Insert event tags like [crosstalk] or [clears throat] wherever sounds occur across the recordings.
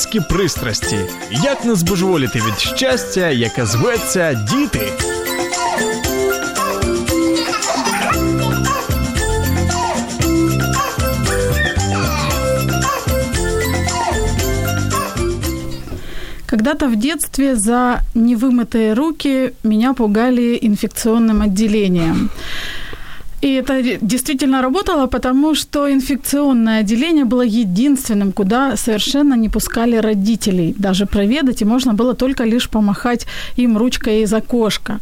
Мамські пристрасті. Як не збожеволіти від щастя, яке зветься діти. Когда-то в детстве за невымытые руки меня пугали инфекционным отделением. И это действительно работало, потому что инфекционное отделение было единственным, куда совершенно не пускали родителей даже проведать, и можно было только лишь помахать им ручкой из окошка.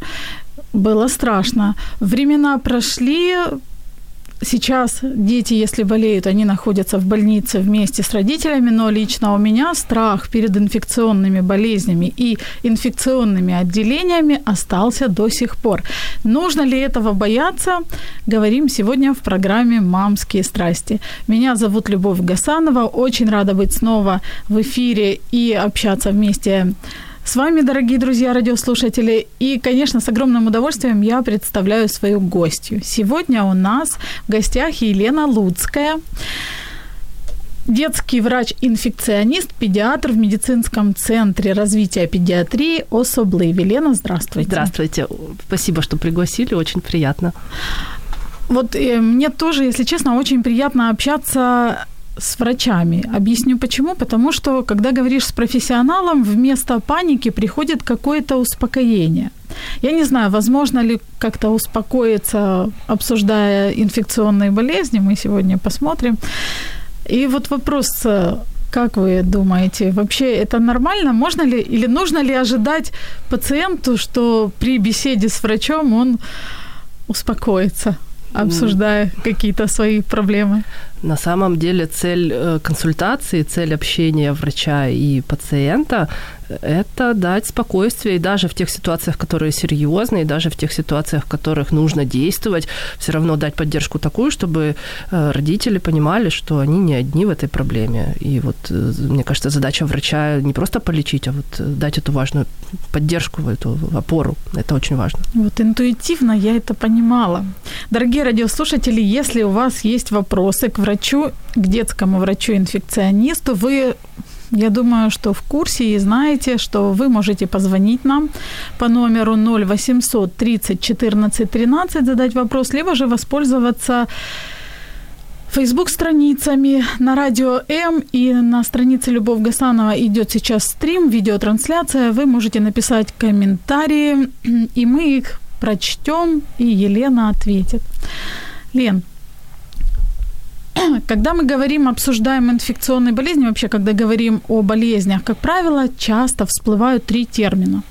Было страшно. Времена прошли, Сейчас дети, если болеют, они находятся в больнице вместе с родителями, но лично у меня страх перед инфекционными болезнями и инфекционными отделениями остался до сих пор. Нужно ли этого бояться? Говорим сегодня в программе «Мамские страсти». Меня зовут Любовь Гасанова. Очень рада быть снова в эфире и общаться вместе с вами, дорогие друзья, радиослушатели. И, конечно, с огромным удовольствием я представляю свою гостью. Сегодня у нас в гостях Елена Луцкая, детский врач-инфекционист, педиатр в медицинском центре развития педиатрии «Особлы». Елена, здравствуйте. Здравствуйте. Спасибо, что пригласили, очень приятно. Вот э, мне тоже, если честно, очень приятно общаться с врачами. Объясню почему. Потому что, когда говоришь с профессионалом, вместо паники приходит какое-то успокоение. Я не знаю, возможно ли как-то успокоиться, обсуждая инфекционные болезни. Мы сегодня посмотрим. И вот вопрос, как вы думаете, вообще это нормально? Можно ли или нужно ли ожидать пациенту, что при беседе с врачом он успокоится, обсуждая какие-то свои проблемы? На самом деле цель э, консультации, цель общения врача и пациента это дать спокойствие, и даже в тех ситуациях, которые серьезные, даже в тех ситуациях, в которых нужно действовать, все равно дать поддержку такую, чтобы э, родители понимали, что они не одни в этой проблеме. И вот, э, мне кажется, задача врача не просто полечить, а вот дать эту важную поддержку, эту опору. Это очень важно. Вот интуитивно я это понимала. Дорогие радиослушатели, если у вас есть вопросы к врачу, к детскому врачу-инфекционисту, вы я думаю, что в курсе и знаете, что вы можете позвонить нам по номеру 0800 30 14 13, задать вопрос, либо же воспользоваться фейсбук-страницами на радио М и на странице Любовь Гасанова идет сейчас стрим, видеотрансляция. Вы можете написать комментарии, и мы их прочтем, и Елена ответит. Лен, [clears throat] когда мы говорим, обсуждаем инфекционные болезни, вообще, когда говорим о болезнях, как правило, часто всплывают три термина.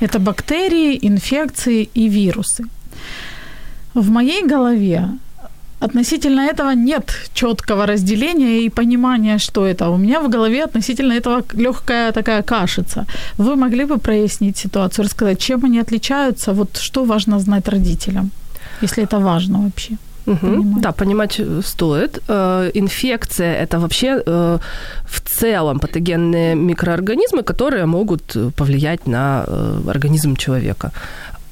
Это бактерии, инфекции и вирусы. В моей голове относительно этого нет четкого разделения и понимания, что это. У меня в голове относительно этого легкая такая кашица. Вы могли бы прояснить ситуацию, рассказать, чем они отличаются, вот что важно знать родителям, если это важно вообще? Угу. Понимать. Да, понимать стоит. Э, инфекция – это вообще э, в целом патогенные микроорганизмы, которые могут повлиять на э, организм человека.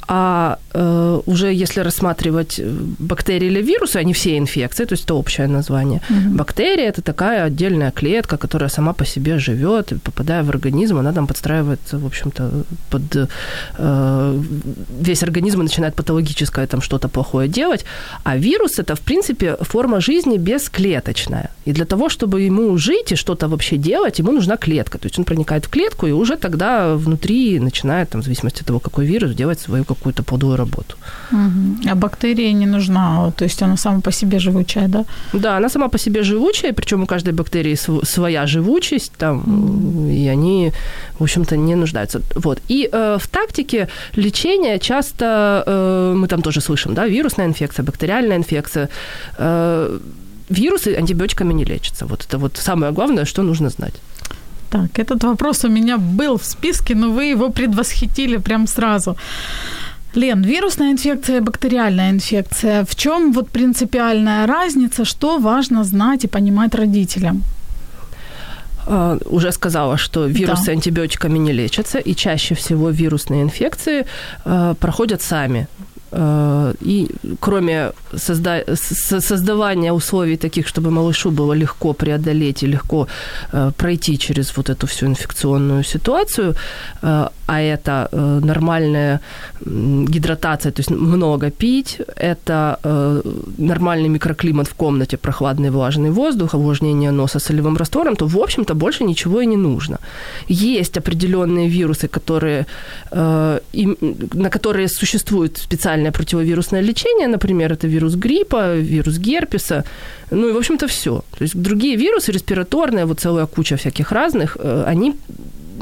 А э, уже если рассматривать бактерии или вирусы, они все инфекции, то есть это общее название. Угу. Бактерия это такая отдельная клетка, которая сама по себе живет, попадая в организм, она там подстраивается, в общем-то, под э, весь организм и начинает патологическое там что-то плохое делать. А вирус это, в принципе, форма жизни бесклеточная. И для того, чтобы ему жить и что-то вообще делать, ему нужна клетка. То есть он проникает в клетку, и уже тогда внутри начинает, там, в зависимости от того, какой вирус, делать свою какую-то плодовую работу. Угу. А бактерии не нужна, то есть она сама по себе живучая, да? Да, она сама по себе живучая, причем у каждой бактерии своя живучесть, там, угу. и они, в общем-то, не нуждаются. Вот. И э, в тактике лечения часто, э, мы там тоже слышим, да, вирусная инфекция, бактериальная инфекция, э, вирусы антибиотиками не лечатся. Вот это вот самое главное, что нужно знать. Так, этот вопрос у меня был в списке, но вы его предвосхитили прям сразу. Лен, вирусная инфекция, бактериальная инфекция. В чем вот принципиальная разница, что важно знать и понимать родителям? Uh, уже сказала, что вирусы да. антибиотиками не лечатся, и чаще всего вирусные инфекции uh, проходят сами. Uh, и кроме созда- создавания условий таких, чтобы малышу было легко преодолеть и легко пройти через вот эту всю инфекционную ситуацию, а это э, нормальная гидратация, то есть много пить, это э, нормальный микроклимат в комнате, прохладный влажный воздух, увлажнение носа солевым раствором, то, в общем-то, больше ничего и не нужно. Есть определенные вирусы, которые, э, им, на которые существует специальное противовирусное лечение, например, это вирус гриппа, вирус герпеса, ну и, в общем-то, все. То есть другие вирусы респираторные, вот целая куча всяких разных, э, они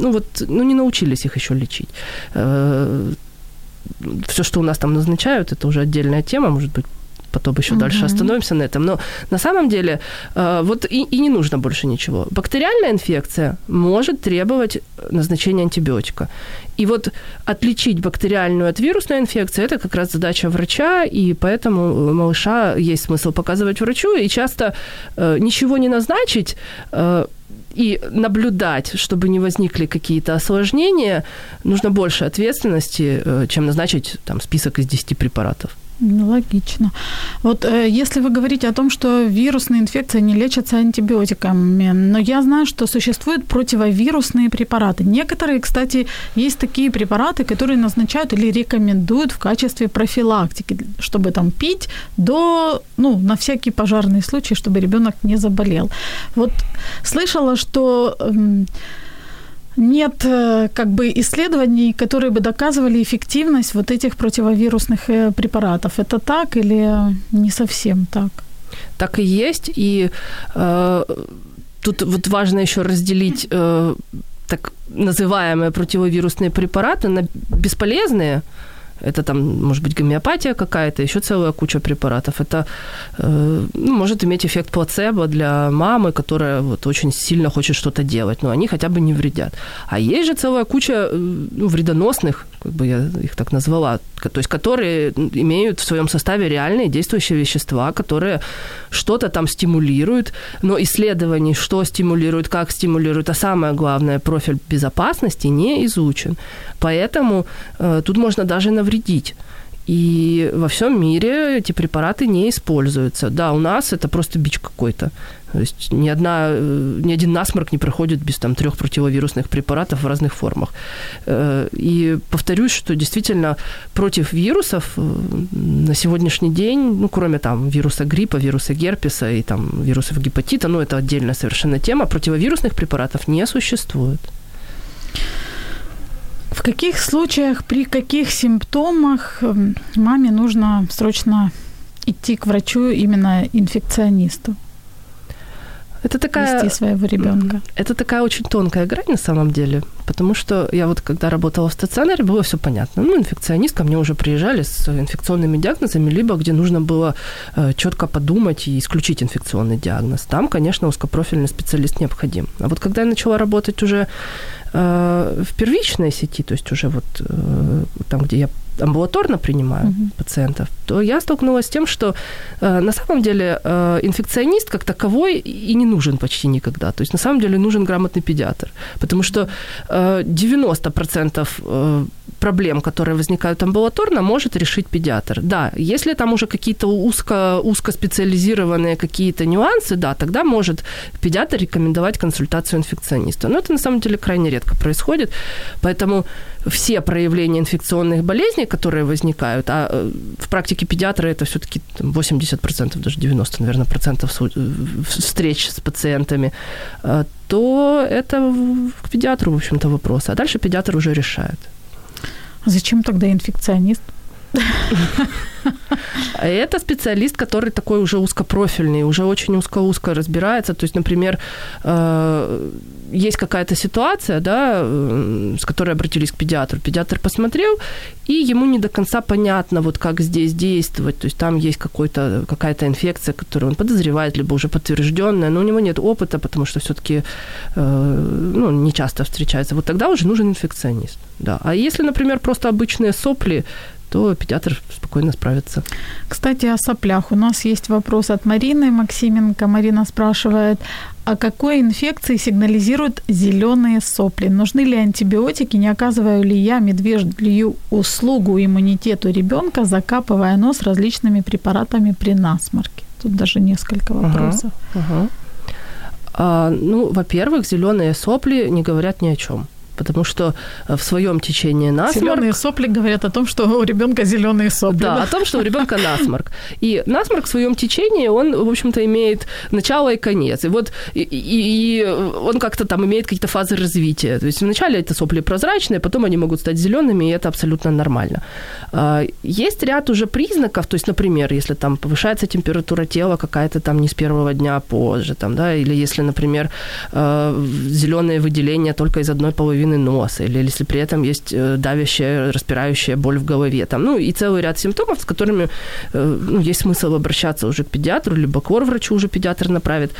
ну вот, ну не научились их еще лечить. Э, Все, что у нас там назначают, это уже отдельная тема, может быть, потом еще угу. дальше остановимся на этом. Но на самом деле э, вот и, и не нужно больше ничего. Бактериальная инфекция может требовать назначения антибиотика. И вот отличить бактериальную от вирусной инфекции – это как раз задача врача, и поэтому малыша есть смысл показывать врачу, и часто э, ничего не назначить и наблюдать, чтобы не возникли какие-то осложнения, нужно больше ответственности, э, чем назначить там, список из 10 препаратов. Логично. Вот э, если вы говорите о том, что вирусные инфекции не лечатся антибиотиками, но я знаю, что существуют противовирусные препараты. Некоторые, кстати, есть такие препараты, которые назначают или рекомендуют в качестве профилактики, чтобы там пить до, ну, на всякий пожарный случай, чтобы ребенок не заболел. Вот слышала, что э, нет э, как бы исследований, которые бы доказывали эффективность вот этих противовирусных э, препаратов. Это так или не совсем так? Так и есть. И э, тут вот важно еще разделить э, так называемые противовирусные препараты на бесполезные, это там, может быть, гомеопатия какая-то, еще целая куча препаратов. Это э, ну, может иметь эффект плацебо для мамы, которая вот очень сильно хочет что-то делать, но они хотя бы не вредят. А есть же целая куча э, ну, вредоносных, как бы я их так назвала, то есть которые имеют в своем составе реальные действующие вещества, которые что-то там стимулируют, но исследований, что стимулирует, как стимулирует, а самое главное, профиль безопасности не изучен. Поэтому э, тут можно даже навредить. И во всем мире эти препараты не используются. Да, у нас это просто бич какой-то. То есть ни, одна, э, ни один насморк не проходит без там, трех противовирусных препаратов в разных формах. Э, и повторюсь, что действительно против вирусов э, на сегодняшний день, ну, кроме там вируса гриппа, вируса герпеса и там вирусов гепатита, ну, это отдельная совершенно тема, противовирусных препаратов не существует. В каких случаях, при каких симптомах эм, маме нужно срочно идти к врачу, именно инфекционисту? Это такая... Вести своего ребенка. Это такая очень тонкая грань на самом деле, потому что я вот когда работала в стационаре, было все понятно. Ну, инфекционист ко мне уже приезжали с инфекционными диагнозами, либо где нужно было э, четко подумать и исключить инфекционный диагноз. Там, конечно, узкопрофильный специалист необходим. А вот когда я начала работать уже э, в первичной сети, то есть уже вот э, там, где я амбулаторно принимаю угу. пациентов, то я столкнулась с тем, что э, на самом деле э, инфекционист как таковой и не нужен почти никогда. То есть на самом деле нужен грамотный педиатр, потому что э, 90% э, проблем, которые возникают амбулаторно, может решить педиатр. Да, если там уже какие-то узко, узкоспециализированные какие-то нюансы, да, тогда может педиатр рекомендовать консультацию инфекциониста. Но это на самом деле крайне редко происходит, поэтому все проявления инфекционных болезней, которые возникают, а э, в практике педиатра это все-таки 80%, даже 90, наверное, процентов встреч с пациентами, э, то это к педиатру, в общем-то, вопрос. А дальше педиатр уже решает. Зачем тогда инфекционист? Это специалист, который такой уже узкопрофильный, уже очень узко-узко разбирается. То есть, например, э, есть какая-то ситуация, да, с которой обратились к педиатру. Педиатр посмотрел, и ему не до конца понятно, вот как здесь действовать. То есть там есть какой-то, какая-то инфекция, которую он подозревает, либо уже подтвержденная, но у него нет опыта, потому что все-таки э, ну, не часто встречается. Вот тогда уже нужен инфекционист. Да. А если, например, просто обычные сопли, то педиатр спокойно справится. Кстати, о соплях. У нас есть вопрос от Марины Максименко. Марина спрашивает, о какой инфекции сигнализируют зеленые сопли? Нужны ли антибиотики? Не оказываю ли я медвежью услугу иммунитету ребенка, закапывая нос различными препаратами при насморке? Тут даже несколько вопросов. Uh-huh, uh-huh. А, ну, во-первых, зеленые сопли не говорят ни о чем потому что э, в своем течении насморк... Зеленые сопли говорят о том, что у ребенка зеленые сопли. Да, да, о том, что у ребенка насморк. И насморк в своем течении, он, в общем-то, имеет начало и конец. И вот и, и он как-то там имеет какие-то фазы развития. То есть вначале это сопли прозрачные, потом они могут стать зелеными, и это абсолютно нормально. А, есть ряд уже признаков, то есть, например, если там повышается температура тела какая-то там не с первого дня, а позже, там, да, или если, например, э, зеленые выделения только из одной половины половины носа, или если при этом есть э, давящая, распирающая боль в голове. Там, ну, и целый ряд симптомов, с которыми э, ну, есть смысл обращаться уже к педиатру, либо к врачу уже педиатр направит,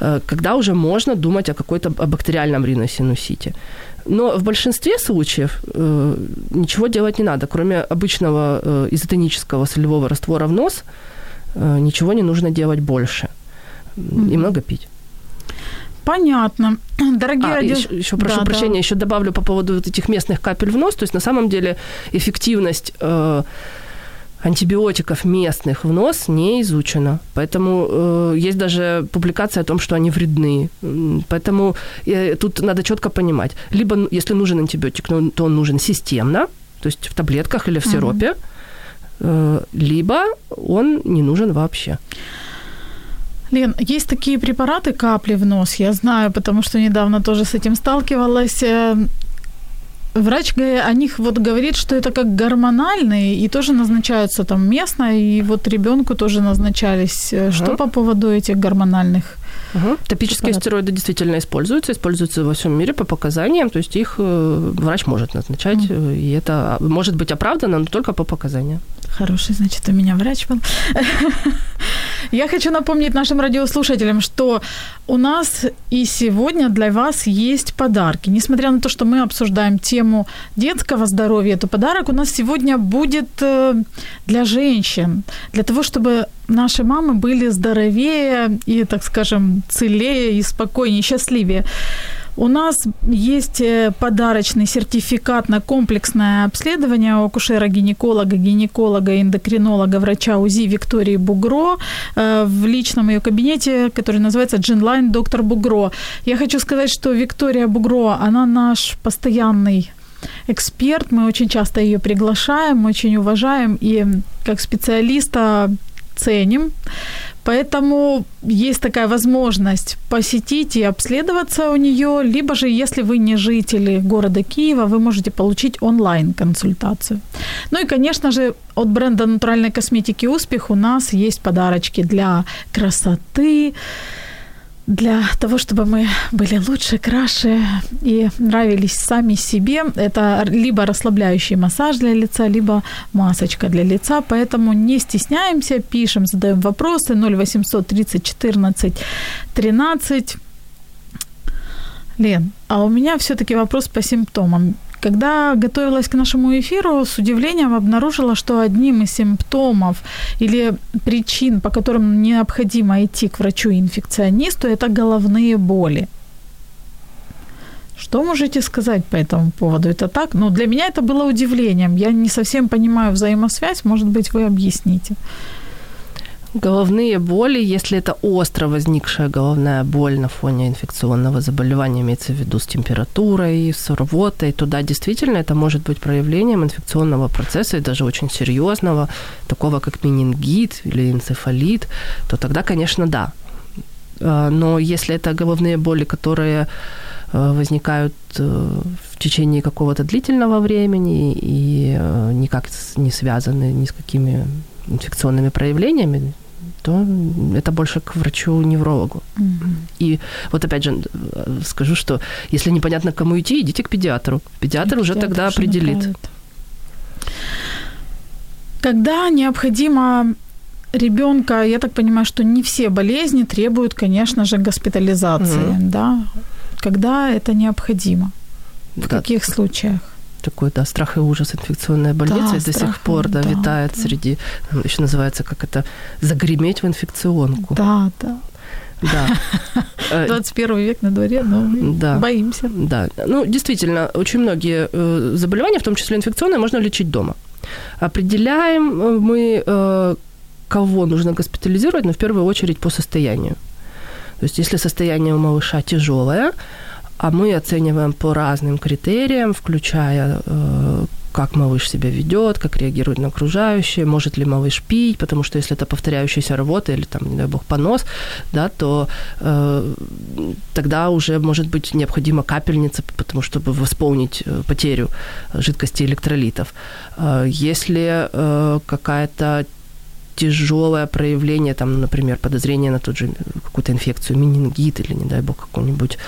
э, когда уже можно думать о какой-то о бактериальном риносинусите. Но в большинстве случаев э, ничего делать не надо. Кроме обычного э, изотонического солевого раствора в нос, э, ничего не нужно делать больше. Mm-hmm. И много пить. Понятно. [clears throat] Дорогие а, радио... еще, еще прошу да, прощения, да. еще добавлю по поводу вот этих местных капель в нос. То есть на самом деле эффективность э, антибиотиков местных в нос не изучена. Поэтому э, есть даже публикация о том, что они вредны. Поэтому э, тут надо четко понимать. Либо, если нужен антибиотик, ну, то он нужен системно, то есть в таблетках или в сиропе, угу. э, либо он не нужен вообще. Лен, есть такие препараты капли в нос, я знаю, потому что недавно тоже с этим сталкивалась. Э, врач о них вот говорит, что это как гормональные и тоже назначаются там местно, и вот ребенку тоже назначались. Угу. Что по поводу этих гормональных? Угу. Топические препаратов? стероиды действительно используются, используются во всем мире по показаниям, то есть их э, врач может назначать, угу. и это может быть оправдано, но только по показаниям. Хороший, значит, у меня врач был. [laughs] Я хочу напомнить нашим радиослушателям, что у нас и сегодня для вас есть подарки. Несмотря на то, что мы обсуждаем тему детского здоровья, то подарок у нас сегодня будет э, для женщин, для того, чтобы наши мамы были здоровее и, так скажем, целее и спокойнее, счастливее. У нас есть э, подарочный сертификат на комплексное обследование у акушера-гинеколога, гинеколога, эндокринолога, врача УЗИ Виктории Бугро э, в личном ее кабинете, который называется Джинлайн Доктор Бугро. Я хочу сказать, что Виктория Бугро, она наш постоянный эксперт, мы очень часто ее приглашаем, очень уважаем и как специалиста ценим. Поэтому есть такая возможность посетить и обследоваться у нее, либо же, если вы не жители города Киева, вы можете получить онлайн-консультацию. Ну и, конечно же, от бренда натуральной косметики «Успех» у нас есть подарочки для красоты, для того, чтобы мы были лучше, краше и нравились сами себе. Это либо расслабляющий массаж для лица, либо масочка для лица. Поэтому не стесняемся, пишем, задаем вопросы 0800 30 14 13. Лен, а у меня все-таки вопрос по симптомам. Когда готовилась к нашему эфиру, с удивлением обнаружила, что одним из симптомов или причин, по которым необходимо идти к врачу-инфекционисту, это головные боли. Что можете сказать по этому поводу? Это так? Ну, для меня это было удивлением. Я не совсем понимаю взаимосвязь. Может быть, вы объясните. Головные боли, если это остро возникшая головная боль на фоне инфекционного заболевания, имеется в виду с температурой, с рвотой, то да, действительно это может быть проявлением инфекционного процесса и даже очень серьезного, такого как менингит или энцефалит, то тогда, конечно, да. А, но если это головные боли, которые возникают в течение какого-то длительного времени и никак не связаны ни с какими инфекционными проявлениями, то это больше к врачу-неврологу. Угу. И вот опять же скажу, что если непонятно, к кому идти, идите к педиатру. Педиатр и уже педиатр тогда определит. Направит. Когда необходимо ребенка, я так понимаю, что не все болезни требуют, конечно же, госпитализации, угу. да? Когда это необходимо? В да. каких случаях? Такой, да, страх и ужас инфекционная больница да, до страх, сих пор, да, да витает да. среди, еще называется, как это, загреметь в инфекционку. Да, да. Да. [laughs] 21 век на дворе, но мы да. боимся. Да. Ну, действительно, очень многие э, заболевания, в том числе инфекционные, можно лечить дома. Определяем э, мы, э, кого нужно госпитализировать, но в первую очередь по состоянию. То есть, если состояние у малыша тяжелое, а мы оцениваем по разным критериям, включая э, как малыш себя ведет, как реагирует на окружающие, может ли малыш пить, потому что если это повторяющаяся работа или там, не дай бог, понос, да, то э, тогда уже может быть необходима капельница, потому чтобы восполнить э, потерю жидкости электролитов. Э, если э, какая-то тяжелое проявление, там, например, подозрение на тот же какую-то инфекцию, менингит или, не дай бог, какое-нибудь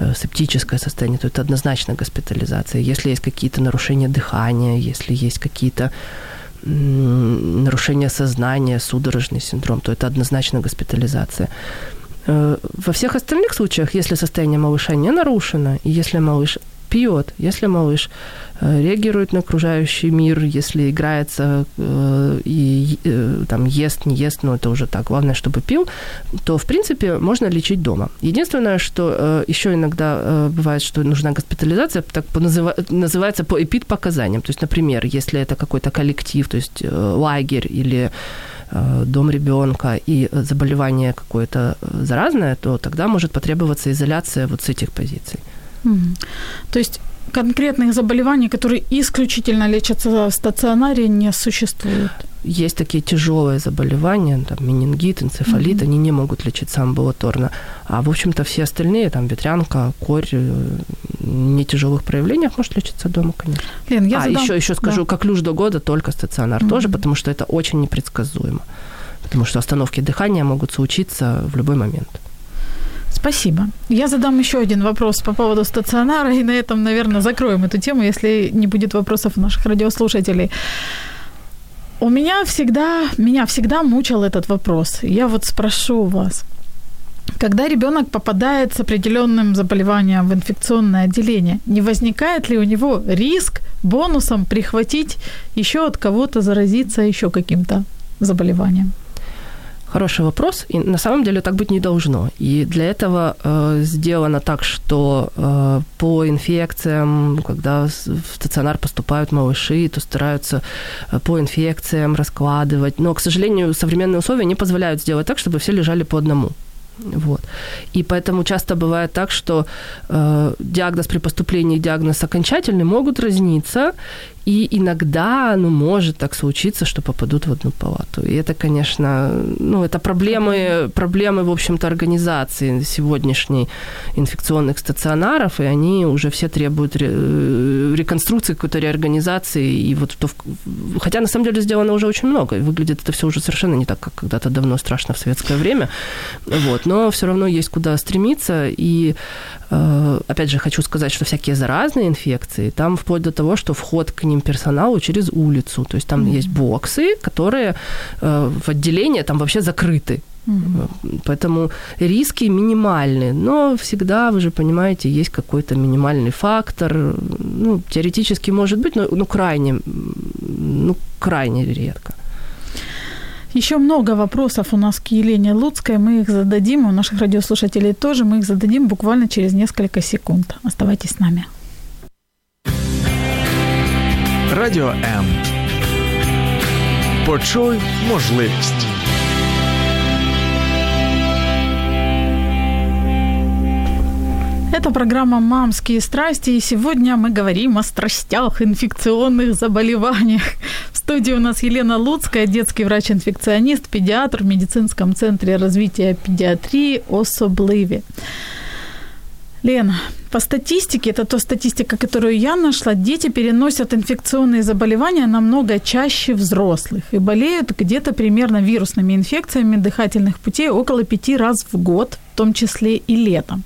э, септическое состояние, то это однозначно госпитализация. Если есть какие-то нарушения дыхания, если есть какие-то нарушения сознания, судорожный синдром, то это однозначно госпитализация. Э, во всех остальных случаях, если состояние малыша не нарушено, и если малыш пьет, если малыш э, реагирует на окружающий мир, если играется э, и э, там ест, не ест, но это уже так, главное, чтобы пил, то, в принципе, можно лечить дома. Единственное, что еще иногда бывает, что нужна госпитализация, так называется по эпид-показаниям. То есть, например, если это какой-то коллектив, то есть лагерь или дом ребенка и заболевание какое-то заразное, то тогда может потребоваться изоляция вот с этих позиций. То есть конкретных заболеваний, которые исключительно лечатся в стационаре, не существует? Есть такие тяжелые заболевания, там, менингит, энцефалит, mm-hmm. они не могут лечиться амбулаторно. А, в общем-то, все остальные, там, ветрянка, корь, э, не тяжелых проявлениях может лечиться дома, конечно. Лен, я а, задам... еще, еще скажу, да. как люш до года, только стационар mm-hmm. тоже, потому что это очень непредсказуемо. Потому что остановки дыхания могут случиться в любой момент. Спасибо. Я задам еще один вопрос по поводу стационара, и на этом, наверное, закроем эту тему, если не будет вопросов у наших радиослушателей. У меня всегда, меня всегда мучил этот вопрос. Я вот спрошу вас, когда ребенок попадает с определенным заболеванием в инфекционное отделение, не возникает ли у него риск бонусом прихватить еще от кого-то заразиться еще каким-то заболеванием? Хороший вопрос, и на самом деле так быть не должно. И для этого э, сделано так, что э, по инфекциям, когда в стационар поступают малыши, то стараются э, по инфекциям раскладывать. Но, к сожалению, современные условия не позволяют сделать так, чтобы все лежали по одному. Вот. И поэтому часто бывает так, что э, диагноз при поступлении и диагноз окончательный могут разниться, и иногда, ну, может так случиться, что попадут в одну палату. И это, конечно, ну, это проблемы, проблемы в общем-то, организации сегодняшней инфекционных стационаров, и они уже все требуют ре- реконструкции, какой-то реорганизации. И вот то, хотя, на самом деле, сделано уже очень много, и выглядит это все уже совершенно не так, как когда-то давно страшно в советское время. Вот. Но все равно есть куда стремиться, и Э, опять же, хочу сказать, что всякие заразные инфекции, там вплоть до того, что вход к ним персоналу через улицу. То есть там mm-hmm. есть боксы, которые э, в отделение там вообще закрыты. Mm-hmm. Поэтому риски минимальны, но всегда, вы же понимаете, есть какой-то минимальный фактор. Ну, теоретически может быть, но ну, крайне, ну, крайне редко. Еще много вопросов у нас к Елене Луцкой. Мы их зададим, у наших радиослушателей тоже. Мы их зададим буквально через несколько секунд. Оставайтесь с нами. Радіо М. Почуй можливість. Это программа «Мамские страсти», и сегодня мы говорим о страстях, инфекционных заболеваниях. Студии у нас Елена Луцкая, детский врач-инфекционист, педиатр в медицинском центре развития педиатрии «Особливі». Лен, по статистике, это та статистика, которую я нашла, дети переносят инфекционные заболевания намного чаще взрослых и болеют где-то примерно вирусными инфекциями дыхательных путей около пяти раз в год, в том числе и летом.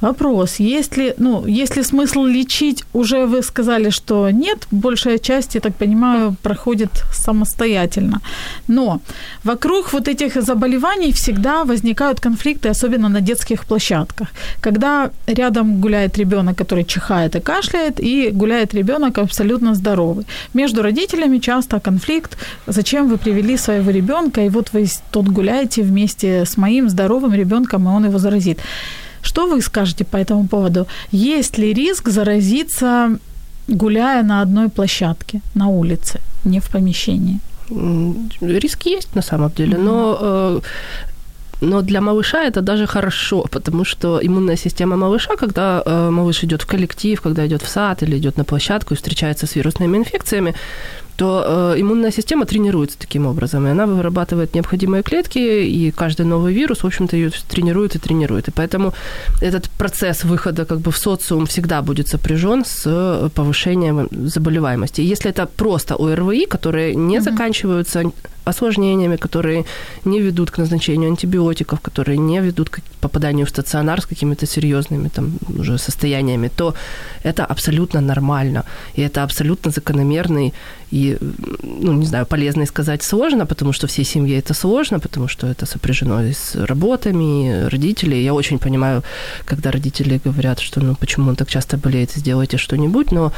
Вопрос, есть ли, ну, есть ли смысл лечить, уже вы сказали, что нет, большая часть, я так понимаю, проходит самостоятельно. Но вокруг вот этих заболеваний всегда возникают конфликты, особенно на детских площадках. Когда рядом гуляет ребенок, который чихает и кашляет, и гуляет ребенок абсолютно здоровый. Между родителями часто конфликт, зачем вы привели своего ребенка, и вот вы тут гуляете вместе с моим здоровым ребенком, и он его заразит. Что вы скажете по этому поводу? Есть ли риск заразиться, гуляя на одной площадке, на улице, не в помещении? Риск есть на самом деле, но э, но для малыша это даже хорошо, потому что иммунная система малыша, когда э, малыш идет в коллектив, когда идет в сад или идет на площадку и встречается с вирусными инфекциями, то э, иммунная система тренируется таким образом, и она вырабатывает необходимые клетки, и каждый новый вирус, в общем-то, ее тренирует и тренирует. И поэтому этот процесс выхода как бы в социум всегда будет сопряжен с повышением заболеваемости. И если это просто ОРВИ, которые не mm-hmm. заканчиваются осложнениями, которые не ведут к назначению антибиотиков, которые не ведут к попаданию в стационар с какими-то серьезными там уже состояниями, то это абсолютно нормально. И это абсолютно закономерный и, ну, не знаю, полезно сказать сложно, потому что всей семье это сложно, потому что это сопряжено с работами родителей. Я очень понимаю, когда родители говорят, что, ну, почему он так часто болеет, сделайте что-нибудь, но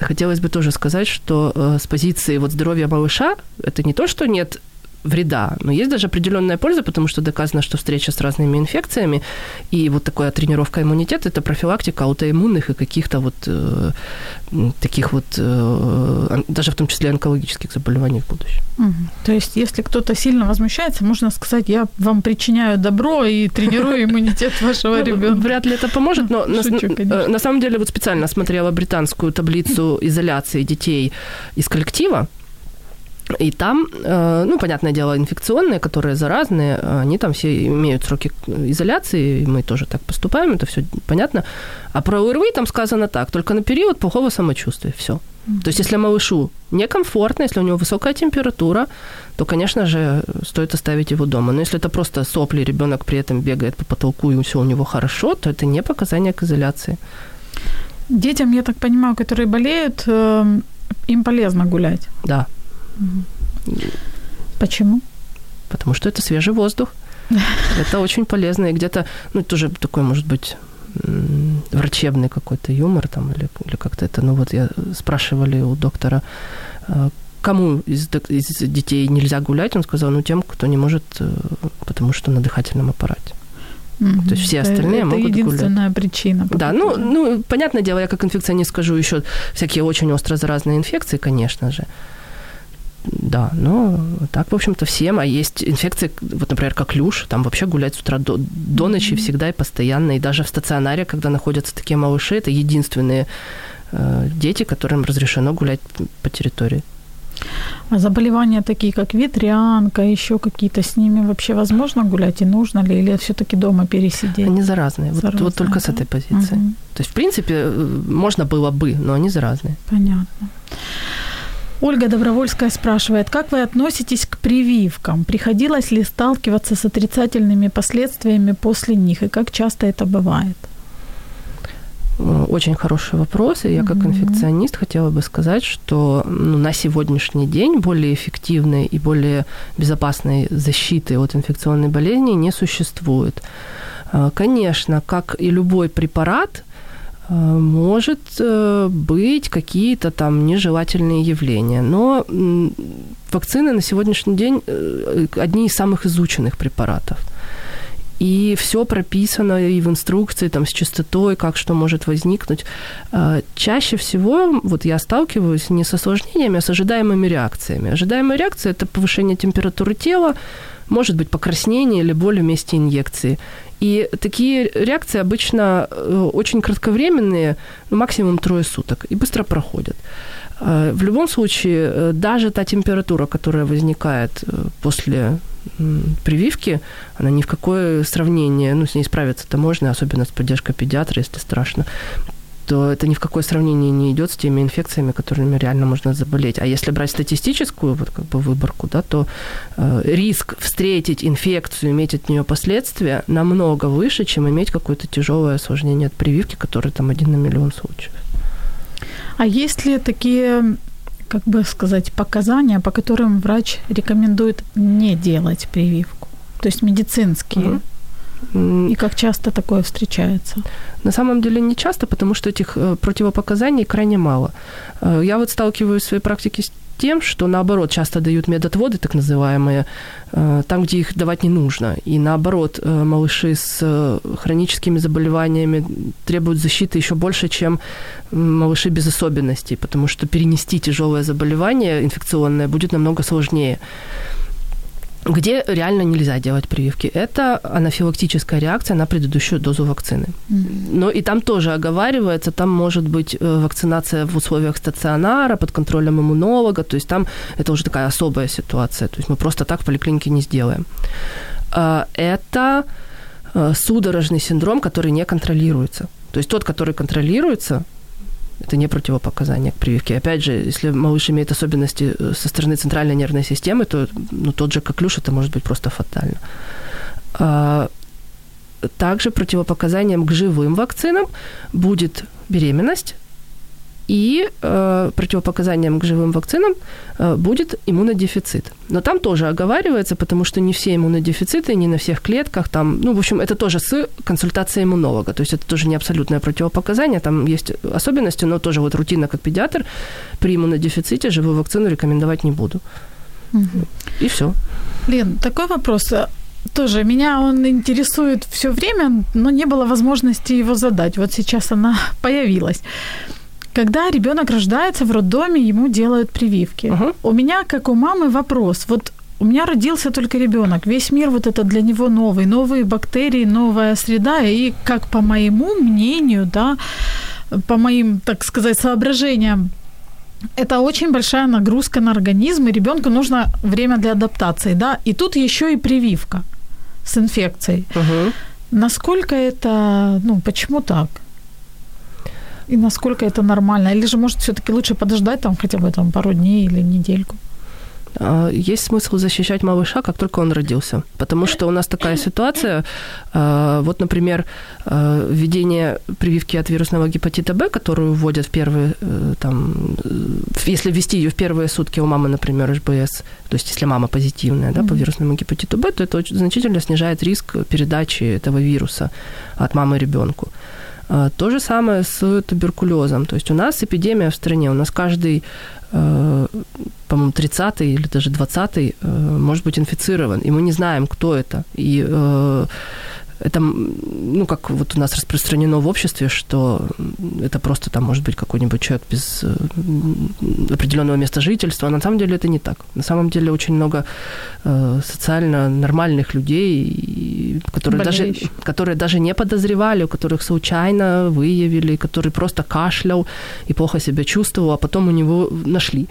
хотелось бы тоже сказать, что э, с позиции вот здоровья малыша это не то, что нет вреда. Но есть даже определенная польза, потому что доказано, что встреча с разными инфекциями и вот такая тренировка иммунитета – это профилактика аутоиммунных и каких-то вот э, таких вот, э, даже в том числе онкологических заболеваний в будущем. Угу. То есть, если кто-то сильно возмущается, можно сказать, я вам причиняю добро и тренирую иммунитет вашего ну, ребенка. Вряд ли это поможет, но э, на самом деле вот специально смотрела британскую таблицу изоляции детей из коллектива, и там, э, ну, понятное дело, инфекционные, которые заразные, они там все имеют сроки изоляции, мы тоже так поступаем, это все понятно. А про ОРВИ там сказано так, только на период плохого самочувствия, все. То есть, если малышу некомфортно, если у него высокая температура, то, конечно же, стоит оставить его дома. Но если это просто сопли, ребенок при этом бегает по потолку и все у него хорошо, то это не показание к изоляции. Детям, я так понимаю, которые болеют, э, им полезно гулять. Да. Почему? Потому что это свежий воздух. [laughs] Это очень полезно. И где-то, ну, тоже такой, может быть, врачебный какой-то юмор там или, или как-то это, ну вот я спрашивали у доктора, а, кому из, из детей нельзя гулять, он сказал, ну тем, кто не может, э, потому что на дыхательном аппарате. Mm-hmm. То есть все остальные это могут единственная гулять. причина. Да, ну, ну, понятное дело, я как инфекционист скажу еще всякие очень остро заразные инфекции, конечно же да, но так, в общем-то, всем. А есть инфекции, вот, например, как люш, там вообще гулять с утра до, до ночи всегда и постоянно. И даже в стационаре, когда находятся такие малыши, это единственные э, дети, которым разрешено гулять по территории. А заболевания такие, как ветрянка, еще какие-то, с ними вообще возможно гулять и нужно ли, или все-таки дома пересидеть? Они заразные, заразные вот, вот только да? с этой позиции. Угу. То есть, в принципе, э, можно было бы, но они заразные. Понятно. Ольга Добровольская спрашивает, как вы относитесь к прививкам? Приходилось ли сталкиваться с отрицательными последствиями после них, и как часто это бывает? Очень хороший вопрос. И я как инфекционист хотела бы сказать, что ну, на сегодняшний день более эффективной и более безопасной защиты от инфекционной болезни не существует. А, конечно, как и любой препарат, Э, может э, быть какие-то там нежелательные явления. Но вакцины на сегодняшний день э, одни из самых изученных препаратов. И все прописано и в инструкции там, с частотой, как что может возникнуть. Чаще всего вот я сталкиваюсь не с осложнениями, а с ожидаемыми реакциями. Ожидаемая реакция – это повышение температуры тела, может быть покраснение или боль в месте инъекции. И такие реакции обычно э, очень кратковременные, ну, максимум трое суток, и быстро проходят. Э, в любом случае, э, даже та температура, которая возникает после прививки, она ни в какое сравнение, ну, с ней справиться-то можно, особенно с поддержкой педиатра, если страшно, то это ни в какое сравнение не идет с теми инфекциями, которыми реально можно заболеть. А если брать статистическую вот как бы выборку, да, то э, риск встретить инфекцию, иметь от нее последствия намного выше, чем иметь какое-то тяжелое осложнение от прививки, которое там один на миллион случаев. А есть ли такие, как бы сказать, показания, по которым врач рекомендует не делать прививку? То есть медицинские. Угу. И как часто такое встречается? На самом деле не часто, потому что этих э, противопоказаний крайне мало. Э, я вот сталкиваюсь в своей практике с тем, что наоборот часто дают медотводы, так называемые, э, там, где их давать не нужно. И наоборот, малыши с хроническими заболеваниями требуют защиты еще больше, чем малыши без особенностей, потому что перенести тяжелое заболевание инфекционное будет намного сложнее. Где реально нельзя делать прививки? Это анафилактическая реакция на предыдущую дозу вакцины. Mm-hmm. Но и там тоже оговаривается, там может быть э, вакцинация в условиях стационара под контролем иммунолога, то есть там это уже такая особая ситуация, то есть мы просто так в поликлинике не сделаем. А, это э, судорожный синдром, который не контролируется. То есть тот, который контролируется, это не противопоказание к прививке. Опять же, если малыш имеет особенности э, со стороны центральной нервной системы, то ну, тот же коклюш это может быть просто фатально. А, также противопоказанием к живым вакцинам будет беременность, и э, противопоказанием к живым вакцинам э, будет иммунодефицит. Но там тоже оговаривается, потому что не все иммунодефициты, не на всех клетках. Там, ну, в общем, это тоже с консультацией иммунолога. То есть это тоже не абсолютное противопоказание. Там есть особенности, но тоже вот рутина как педиатр при иммунодефиците живую вакцину рекомендовать не буду. Угу. И все. Лен, такой вопрос тоже меня он интересует все время, но не было возможности его задать. Вот сейчас она [laughs] появилась. Когда ребенок рождается в роддоме, ему делают прививки. Uh-huh. У меня, как у мамы, вопрос. Вот у меня родился только ребенок. Весь мир вот это для него новый, новые бактерии, новая среда. И как по моему мнению, да, по моим, так сказать, соображениям, это очень большая нагрузка на организм, и ребенку нужно время для адаптации, да. И тут еще и прививка с инфекцией. Uh-huh. Насколько это, ну, почему так? И насколько это нормально? Или же, может, все-таки лучше подождать там хотя бы там пару дней или недельку? А, есть смысл защищать малыша, как только он родился. Потому что у нас такая ситуация, а, вот, например, а, введение прививки от вирусного гепатита Б, которую вводят в первые, э, там, если ввести ее в первые сутки у мамы, например, HBS, то есть если мама позитивная да, по вирусному гепатиту Б, то это очень значительно снижает риск передачи этого вируса от мамы ребенку. А, то же самое с туберкулезом. То есть у нас эпидемия в стране, у нас каждый, э, по-моему, 30-й или даже 20-й э, может быть инфицирован, и мы не знаем, кто это. И э, это, ну, как вот у нас распространено в обществе, что это просто там может быть какой-нибудь человек без э, определенного места жительства. На самом деле это не так. На самом деле очень много э, социально нормальных людей, которые даже, которые даже не подозревали, у которых случайно выявили, который просто кашлял и плохо себя чувствовал, а потом у него нашли.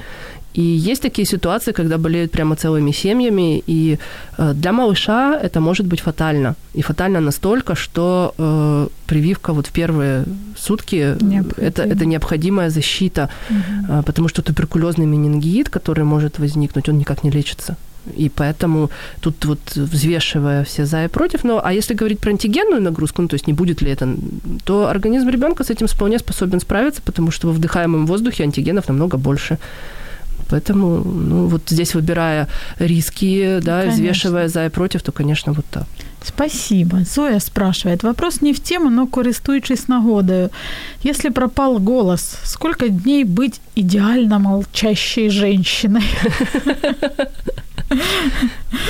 И есть такие ситуации, когда болеют прямо целыми семьями, и э, для малыша это может быть фатально. И фатально настолько, что э, прививка вот в первые сутки это, это необходимая защита, угу. потому что туберкулезный менингит, который может возникнуть, он никак не лечится. И поэтому тут вот взвешивая все за и против, но а если говорить про антигенную нагрузку, ну то есть не будет ли это, то организм ребенка с этим вполне способен справиться, потому что во вдыхаемом воздухе антигенов намного больше. Поэтому, ну, вот здесь выбирая риски, да, конечно. взвешивая за и против, то, конечно, вот так. Спасибо. Зоя спрашивает. Вопрос не в тему, но користуючись нагодою. Если пропал голос, сколько дней быть идеально молчащей женщиной? [laughs]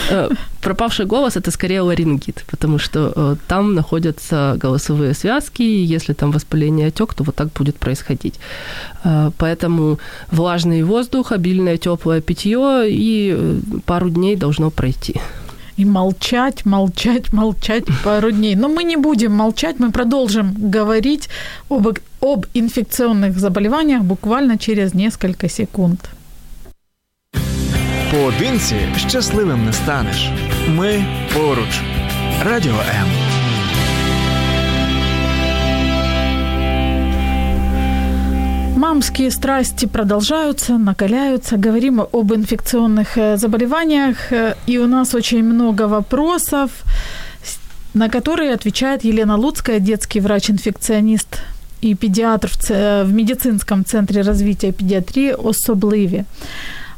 Э, пропавший голос – это скорее ларингит, потому что э, там находятся голосовые связки, и если там воспаление отек, то вот так будет происходить. Э, поэтому влажный воздух, обильное теплое питье и пару дней должно пройти и молчать, молчать, молчать пару дней. Но мы не будем молчать, мы продолжим говорить об, об инфекционных заболеваниях буквально через несколько секунд. Поодинці щасливим не станеш. Ми поруч. Радіо М. Мамские страсти продолжаются, накаляются. Говорим об инфекционных э, заболеваниях. э, И у нас очень много вопросов, с- на которые отвечает Елена Луцкая, детский врач-инфекционист и педиатр в, ц- в медицинском центре развития педиатрии «Особливі».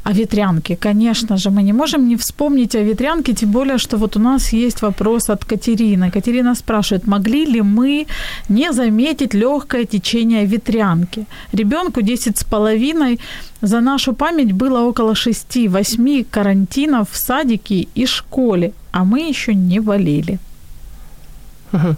О ветрянке, конечно же, мы не можем не вспомнить о ветрянке, тем более, что вот у нас есть вопрос от Катерины. Катерина спрашивает, могли ли мы не заметить легкое течение ветрянки? Ребенку 10 с половиной, за нашу память было около 6-8 карантинов в садике и школе, а мы еще не болели. Мгм.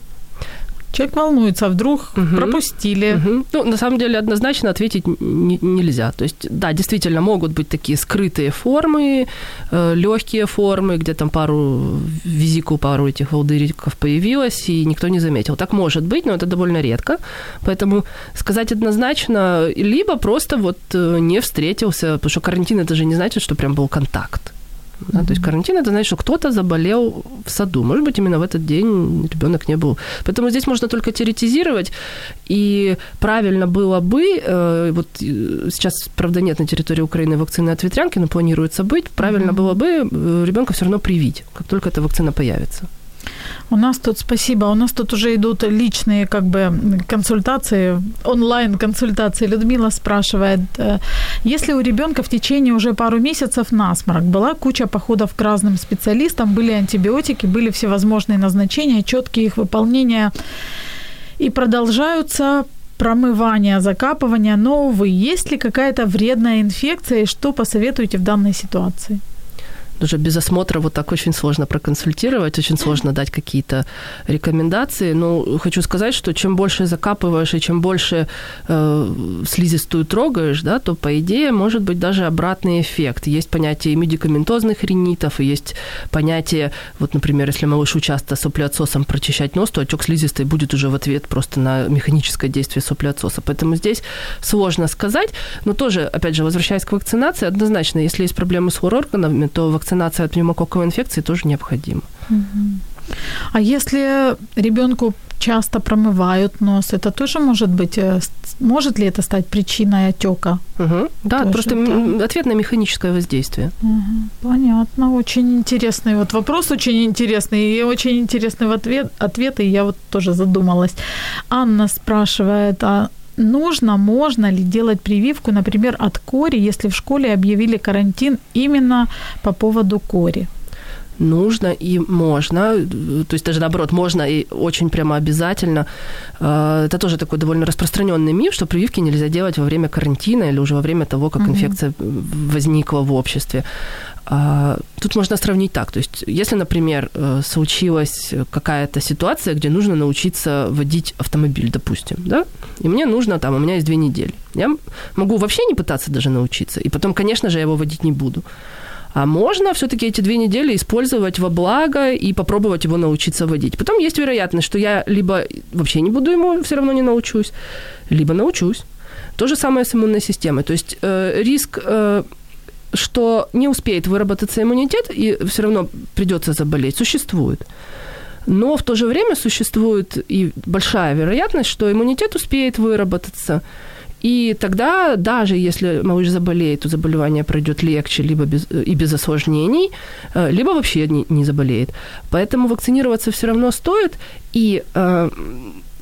Человек волнуется, а вдруг Мгм. пропустили. Мгм. Ну, на самом деле, однозначно ответить не- нельзя. То есть, да, действительно, могут быть такие скрытые формы, легкие формы, где там пару визику, пару этих волдыриков появилось, и никто не заметил. Так может быть, но это довольно редко. Поэтому сказать однозначно, либо просто вот э, не встретился, потому что карантин это же не значит, что прям был контакт. Да, То есть карантин это значит, что кто-то заболел в саду. Может быть, именно в этот день ребенок не был. Поэтому здесь можно только теоретизировать. И правильно было бы, э, вот э, сейчас, правда, нет на территории Украины вакцины от ветрянки, но планируется быть, правильно было бы э, ребенка все равно привить, как только эта вакцина появится. У нас тут, спасибо, у нас тут уже идут личные как бы консультации, онлайн-консультации. Людмила спрашивает, э, если у ребенка в течение уже пару месяцев насморк, была куча походов к разным специалистам, были антибиотики, были всевозможные назначения, четкие их выполнения, и продолжаются промывание, закапывание, но, увы, есть ли какая-то вредная инфекция, и что посоветуете в данной ситуации? Даже без осмотра вот так очень сложно проконсультировать, очень сложно дать какие-то рекомендации. Но хочу сказать, что чем больше закапываешь и чем больше э, слизистую трогаешь, да, то, по идее, может быть даже обратный эффект. Есть понятие медикаментозных ринитов, и есть понятие, вот, например, если малышу часто соплеотсосом прочищать нос, то отек слизистой будет уже в ответ просто на механическое действие соплеотсоса. Поэтому здесь сложно сказать, но тоже, опять же, возвращаясь к вакцинации, однозначно, если есть проблемы с органами, то вакцинация от пневмококковой инфекции тоже необходима. А если ребенку часто промывают нос, это тоже может быть, э, может ли это стать причиной отека? Угу. Да, Тоже просто м, ответ на механическое воздействие. Понятно, очень интересный вот вопрос, очень интересный, и очень интересный ответ, ответ, и я вот тоже задумалась. Анна спрашивает, а нужно, можно ли делать прививку, например, от кори, если в школе объявили карантин именно по поводу кори? Нужно и можно, то есть даже наоборот, можно и очень прямо обязательно. Э, Это тоже такой довольно распространенный миф, что прививки нельзя делать во время карантина или уже во время того, как Мгм. инфекция возникла в обществе. А, Тут можно сравнить так. То есть, если, например, э, случилась какая-то ситуация, где нужно научиться водить автомобиль, допустим, да, и мне нужно там, у меня есть две недели. Я могу вообще не пытаться даже научиться, и потом, конечно же, я его водить не буду. А можно все-таки эти две недели использовать во благо и попробовать его научиться водить. Потом есть вероятность, что я либо вообще не буду ему, все равно не научусь, либо научусь. То же самое с иммунной системой. То есть э, риск, э, что не успеет выработаться иммунитет и все равно придется заболеть, существует. Но в то же время существует и большая вероятность, что иммунитет успеет выработаться. И тогда, даже если малыш заболеет, то заболевание пройдет легче, либо без, и без осложнений, э, либо вообще не, не заболеет. Поэтому вакцинироваться все равно стоит. И э,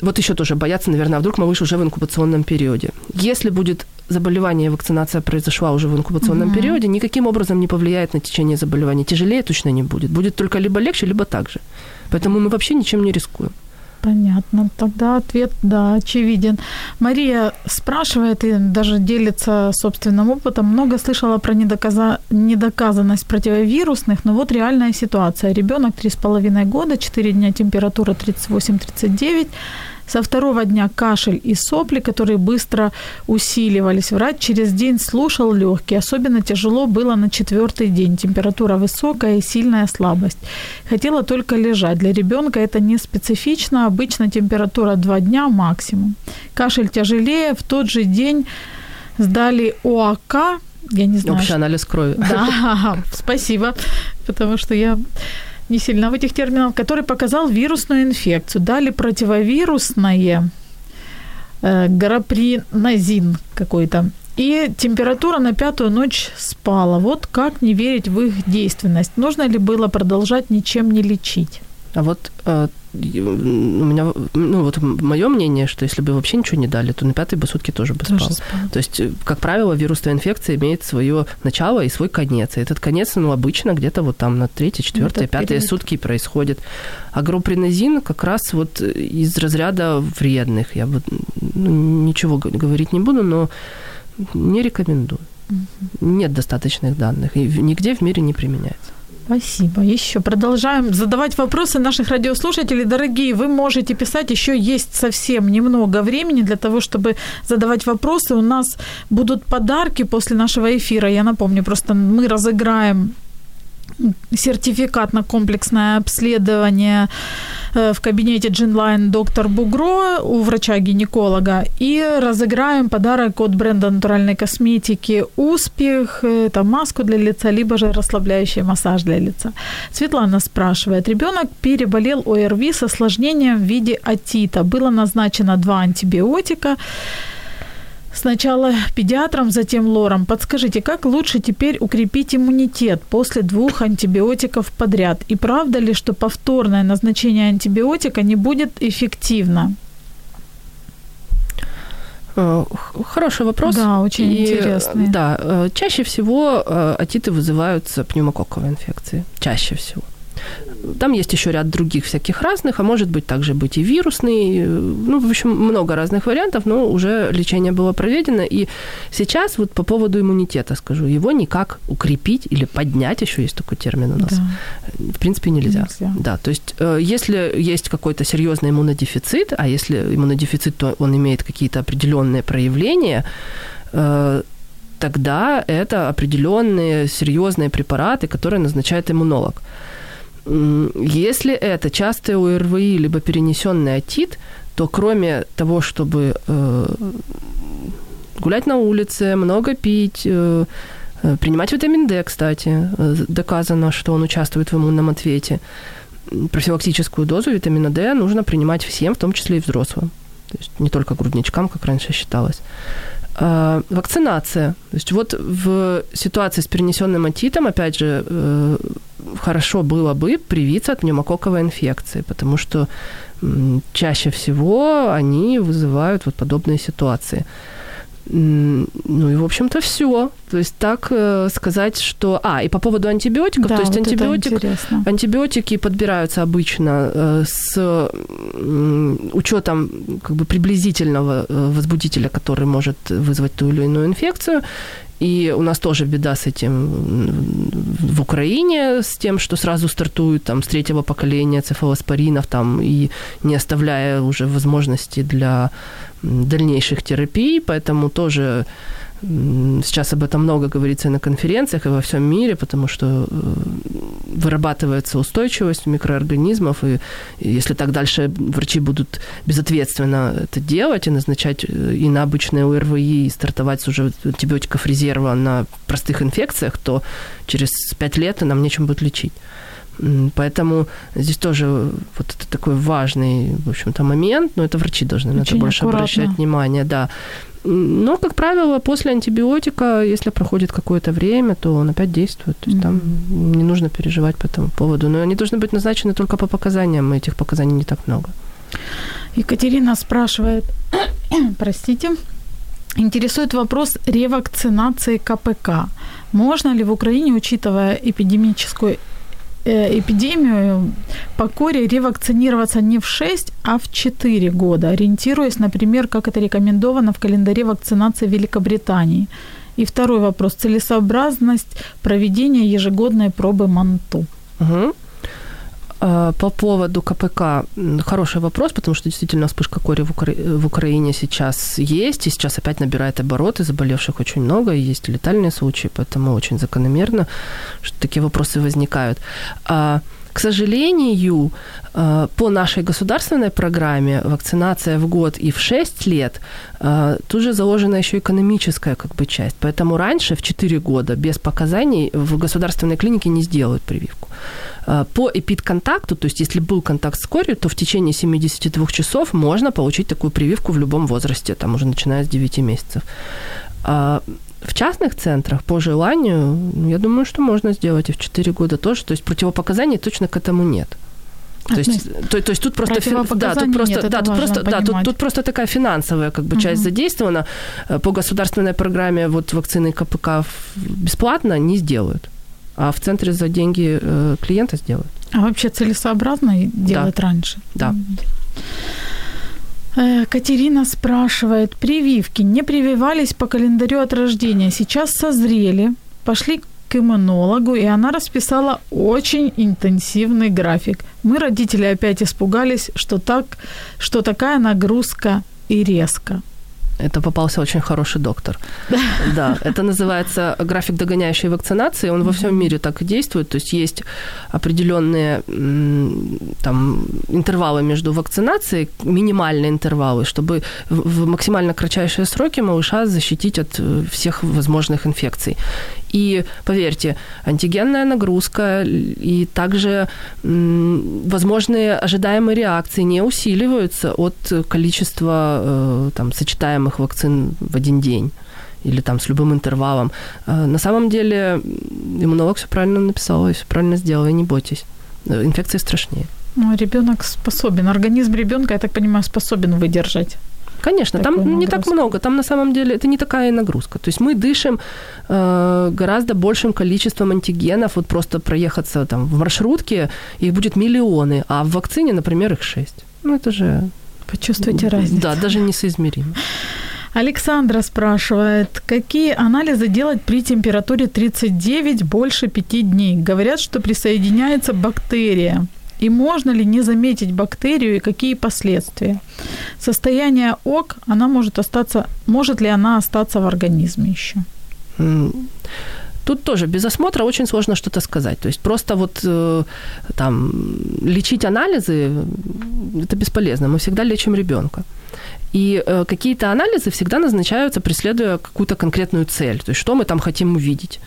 вот еще тоже бояться, наверное, а вдруг малыш уже в инкубационном периоде. Если будет заболевание, вакцинация произошла уже в инкубационном Мгм. периоде, никаким образом не повлияет на течение заболевания. Тяжелее точно не будет. Будет только либо легче, либо так же. Поэтому мы вообще ничем не рискуем. Понятно. Тогда ответ, да, очевиден. Мария спрашивает и даже делится собственным опытом. Много слышала про недоказа... недоказанность противовирусных, но вот реальная ситуация. Ребенок 3,5 года, 4 дня температура 38-39, со второго дня кашель и сопли, которые быстро усиливались. Врач через день слушал легкие. Особенно тяжело было на четвертый день. Температура высокая и сильная слабость. Хотела только лежать. Для ребенка это не специфично. Обычно температура 2 дня максимум. Кашель тяжелее. В тот же день сдали ОАК. Я не знаю. Общий анализ крови. Да, [laughs] спасибо, потому что я не сильно в этих терминах, который показал вирусную инфекцию. Дали противовирусное, э, грапринозин какой-то. И температура на пятую ночь спала. Вот как не верить в их действенность? Нужно ли было продолжать ничем не лечить? А вот э, у меня, ну вот мое мнение, что если бы вообще ничего не дали, то на пятые бы сутки тоже бы спал. Тоже спал. То есть, э, как правило, вирусная инфекция имеет свое начало и свой конец. И этот конец, ну, обычно где-то вот там на третье, четвертое, период. сутки происходит. А гропринозин как раз вот из разряда вредных. Я вот ну, ничего говорить не буду, но не рекомендую. Угу. Нет достаточных данных. И нигде в мире не применяется. Спасибо. Еще продолжаем задавать вопросы наших радиослушателей. Дорогие, вы можете писать, еще есть совсем немного времени для того, чтобы задавать вопросы. У нас будут подарки после нашего эфира. Я напомню, просто мы разыграем сертификат на комплексное обследование э, в кабинете Джинлайн доктор Бугро у врача-гинеколога и разыграем подарок от бренда натуральной косметики «Успех». Это маску для лица, либо же расслабляющий массаж для лица. Светлана спрашивает. Ребенок переболел ОРВИ с осложнением в виде атита. Было назначено два антибиотика. Сначала педиатром, затем лором. Подскажите, как лучше теперь укрепить иммунитет после двух антибиотиков подряд? И правда ли, что повторное назначение антибиотика не будет эффективно? Э, хороший вопрос. Да, очень и, интересный. Да, э, чаще всего э, атиты вызываются пневмококковой инфекцией. Чаще всего. Там есть еще ряд других всяких разных, а может быть также быть и вирусный. Ну, в общем, много разных вариантов, но уже лечение было проведено. И сейчас вот по поводу иммунитета скажу, его никак укрепить или поднять, еще есть такой термин у нас, да. в принципе, нельзя. нельзя. Да, то есть э, если есть какой-то серьезный иммунодефицит, а если иммунодефицит, то он имеет какие-то определенные проявления, э, тогда это определенные серьезные препараты, которые назначает иммунолог. Если это частое ОРВИ либо перенесенный отит, то кроме того, чтобы э, гулять на улице, много пить, э, э, принимать витамин D, кстати, доказано, что он участвует в иммунном ответе, профилактическую дозу витамина D нужно принимать всем, в том числе и взрослым. То есть не только грудничкам, как раньше считалось. Э, вакцинация. То есть вот в ситуации с перенесенным отитом, опять же, э, хорошо было бы привиться от пневмококковой инфекции, потому что чаще всего они вызывают вот подобные ситуации. Ну и, в общем-то, все. То есть так э, сказать, что... А, и по поводу антибиотиков. Да, то есть вот антибиотик, антибиотики подбираются обычно э, с э, учетом как бы приблизительного э, возбудителя, который может вызвать ту или иную инфекцию. И у нас тоже беда с этим в Украине, с тем, что сразу стартуют там с третьего поколения цефалоспоринов, там, и не оставляя уже возможности для дальнейших терапий, поэтому тоже Сейчас об этом много говорится на конференциях и во всем мире, потому что э, вырабатывается устойчивость микроорганизмов, и если так дальше врачи будут безответственно это делать и назначать э, и на обычные ОРВИ, и стартовать с уже антибиотиков резерва на простых инфекциях, то через пять лет нам нечем будет лечить. Поэтому здесь тоже вот это такой важный, в общем-то, момент, но это врачи должны Очень на это больше аккуратно. обращать внимание, да. Но, как правило, после антибиотика, если проходит какое-то время, то он опять действует. То есть mm-hmm. там не нужно переживать по этому поводу. Но они должны быть назначены только по показаниям, и этих показаний не так много. Екатерина спрашивает, [coughs] простите, интересует вопрос ревакцинации КПК. Можно ли в Украине, учитывая эпидемическую эпидемию по коре ревакцинироваться не в 6, а в 4 года, ориентируясь, например, как это рекомендовано в календаре вакцинации Великобритании. И второй вопрос. Целесообразность проведения ежегодной пробы МАНТУ. Угу. А, по поводу КПК хороший вопрос, потому что действительно вспышка кори в, Укра... в Украине сейчас есть, и сейчас опять набирает обороты, заболевших очень много, и есть летальные случаи, поэтому очень закономерно, что такие вопросы возникают. К сожалению, э, по нашей государственной программе вакцинация в год и в 6 лет, э, тут же заложена еще экономическая как бы, часть. Поэтому раньше, в 4 года, без показаний в государственной клинике не сделают прививку. Э, по эпидконтакту, то есть если был контакт с корью, то в течение 72 часов можно получить такую прививку в любом возрасте, там уже начиная с 9 месяцев. В частных центрах по желанию, я думаю, что можно сделать и в 4 года тоже. То есть противопоказаний точно к этому нет. То есть, то, то есть тут просто да, тут просто, нет, да, тут просто, да, тут, тут просто такая финансовая как бы часть угу. задействована. Э, по государственной программе вот вакцины КПК бесплатно не сделают, а в центре за деньги э, клиента сделают. А вообще целесообразно делать да. раньше? Да. Э, Катерина спрашивает, прививки не прививались по календарю от рождения, сейчас созрели, пошли к иммунологу, и она расписала очень интенсивный график. Мы, родители, опять испугались, что, так, что такая нагрузка и резко. Это попался очень хороший доктор. Да, это называется график догоняющей вакцинации. Он во всем мире так и действует. То есть есть определенные там, интервалы между вакцинацией, минимальные интервалы, чтобы в максимально кратчайшие сроки малыша защитить от э, всех возможных инфекций. И поверьте, антигенная нагрузка и также возможные ожидаемые реакции не усиливаются от количества э, там, сочетаемых вакцин в один день или там с любым интервалом. Э, на самом деле иммунолог все правильно написал и все правильно сделал, и не бойтесь. Э, инфекции страшнее. Ну, ребенок способен, организм ребенка, я так понимаю, способен выдержать Конечно, там нагрузку. не так много, там на самом деле это не такая нагрузка. То есть мы дышим э, гораздо большим количеством антигенов, вот просто проехаться там в маршрутке, их будет миллионы, а в вакцине, например, их шесть. Ну это же... Почувствуйте разницу. Да, [laughs] даже несоизмеримо. Александра спрашивает, какие анализы делать при температуре 39 больше 5 дней? Говорят, что присоединяется бактерия. И можно ли не заметить бактерию и какие последствия? Состояние ок, она может остаться, может ли она остаться в организме еще? Тут тоже без осмотра очень сложно что-то сказать. То есть просто вот э, там лечить анализы это бесполезно. Мы всегда лечим ребенка. И э, какие-то анализы всегда назначаются, преследуя какую-то конкретную цель. То есть что мы там хотим увидеть.